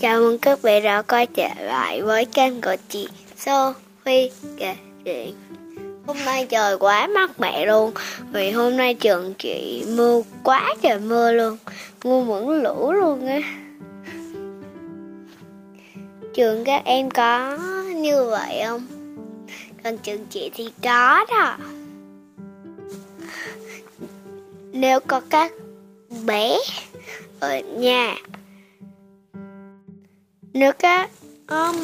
Chào mừng các bạn đã quay trở lại với kênh của chị Sophie kể chuyện Hôm nay trời quá mát mẻ luôn, Vì hôm nay trường chị mưa quá trời mưa luôn, Mưa vẫn lũ luôn á. Trường các em có như vậy không? Còn trường chị thì có đó. Nếu có các bé ở nhà nếu các um,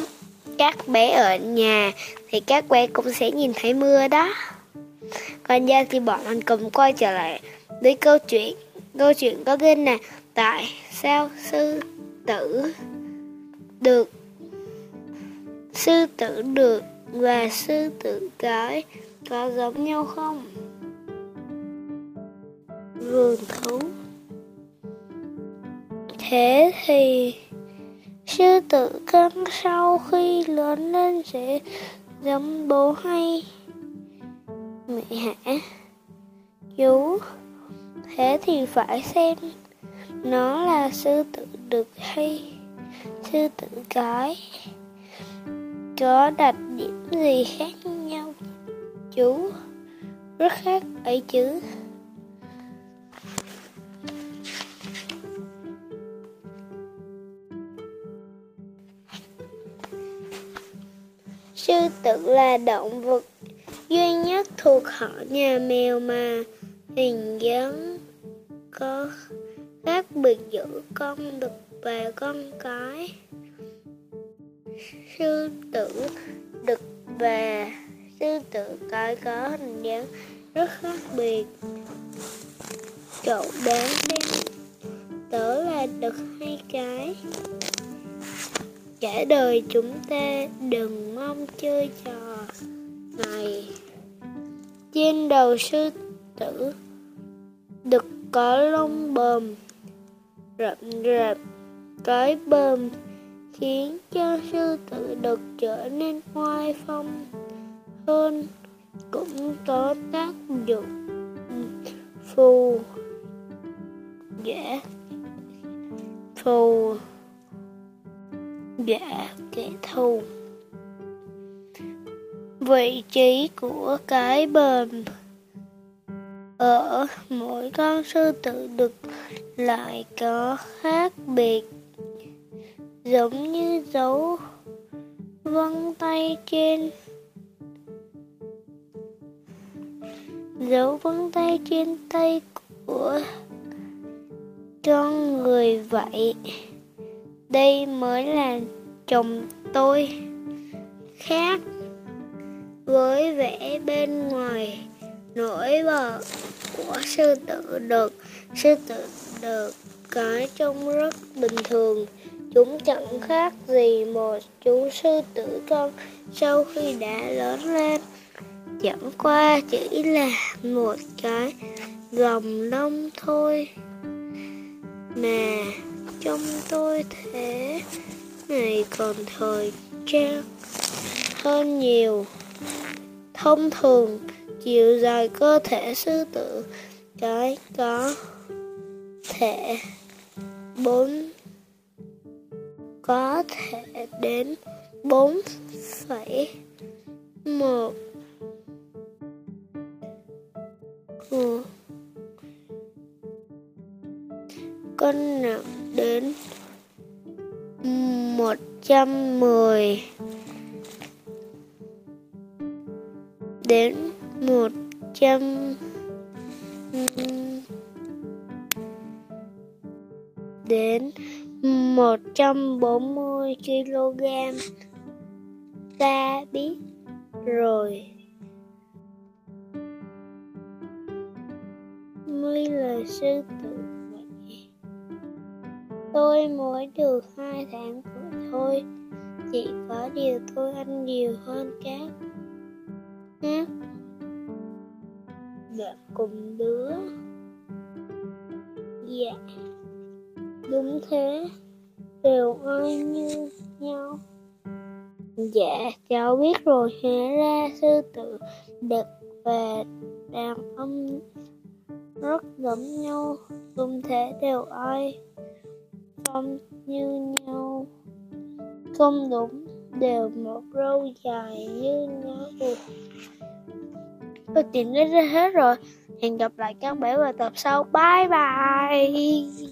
các bé ở nhà thì các bé cũng sẽ nhìn thấy mưa đó. Còn giờ thì bọn mình cùng quay trở lại với câu chuyện. Câu chuyện có tên là tại sao sư tử được sư tử được và sư tử cái có giống nhau không? Vườn thú Thế thì Sư tử cân sau khi lớn lên sẽ giống bố hay mẹ hả? Chú, thế thì phải xem nó là sư tử đực hay sư tử cái. Có đặc điểm gì khác nhau? Chú, rất khác ấy chứ. Sư tử là động vật duy nhất thuộc họ nhà mèo mà hình dáng có khác biệt giữa con đực và con cái. Sư tử, đực và sư tử cái có hình dáng rất khác biệt. Cậu đáng xem tớ là đực hay cái? Cả đời chúng ta đừng mong chơi trò này. Trên đầu sư tử Đực có lông bờm, Rậm rạp, Cái bờm Khiến cho sư tử đực trở nên oai phong hơn, Cũng có tác dụng phù Dạ Phù. Dạ, dạ dọa kẻ thù vị trí của cái bờm ở mỗi con sư tử đực lại có khác biệt, giống như dấu vân tay trên, dấu vân tay trên tay của con người vậy đây mới là chồng tôi khác với vẻ bên ngoài nổi bật của sư tử đực sư tử đực cái trông rất bình thường. Chúng chẳng khác gì một chú sư tử con sau khi đã lớn lên. Chẳng qua chỉ là một cái gồng lông thôi mà trong tôi thế. Này, còn thời trang hơn nhiều. Thông thường, chiều dài cơ thể sư tử, cái có thể bốn, có thể đến bốn phẩy một. Ừ. Cân nặng đến một trăm mười đến một trăm đến một trăm bốn mươi kg ta biết rồi. Mới là sư tử. Tôi mới được hai tháng tuổi thôi. Chỉ có điều tôi ăn nhiều hơn các khác. Dạ cùng đứa. Dạ. Đúng thế. Đều ai như nhau. Dạ cháu biết rồi. Hé ra, sư tử đực và đàn ông rất giống nhau. Không thể đều ai không như nhau. Không đúng, đều một râu dài như nhớ buồn tôi tìm đến hết rồi. Hẹn gặp lại các bạn vào tập sau. Bye bye.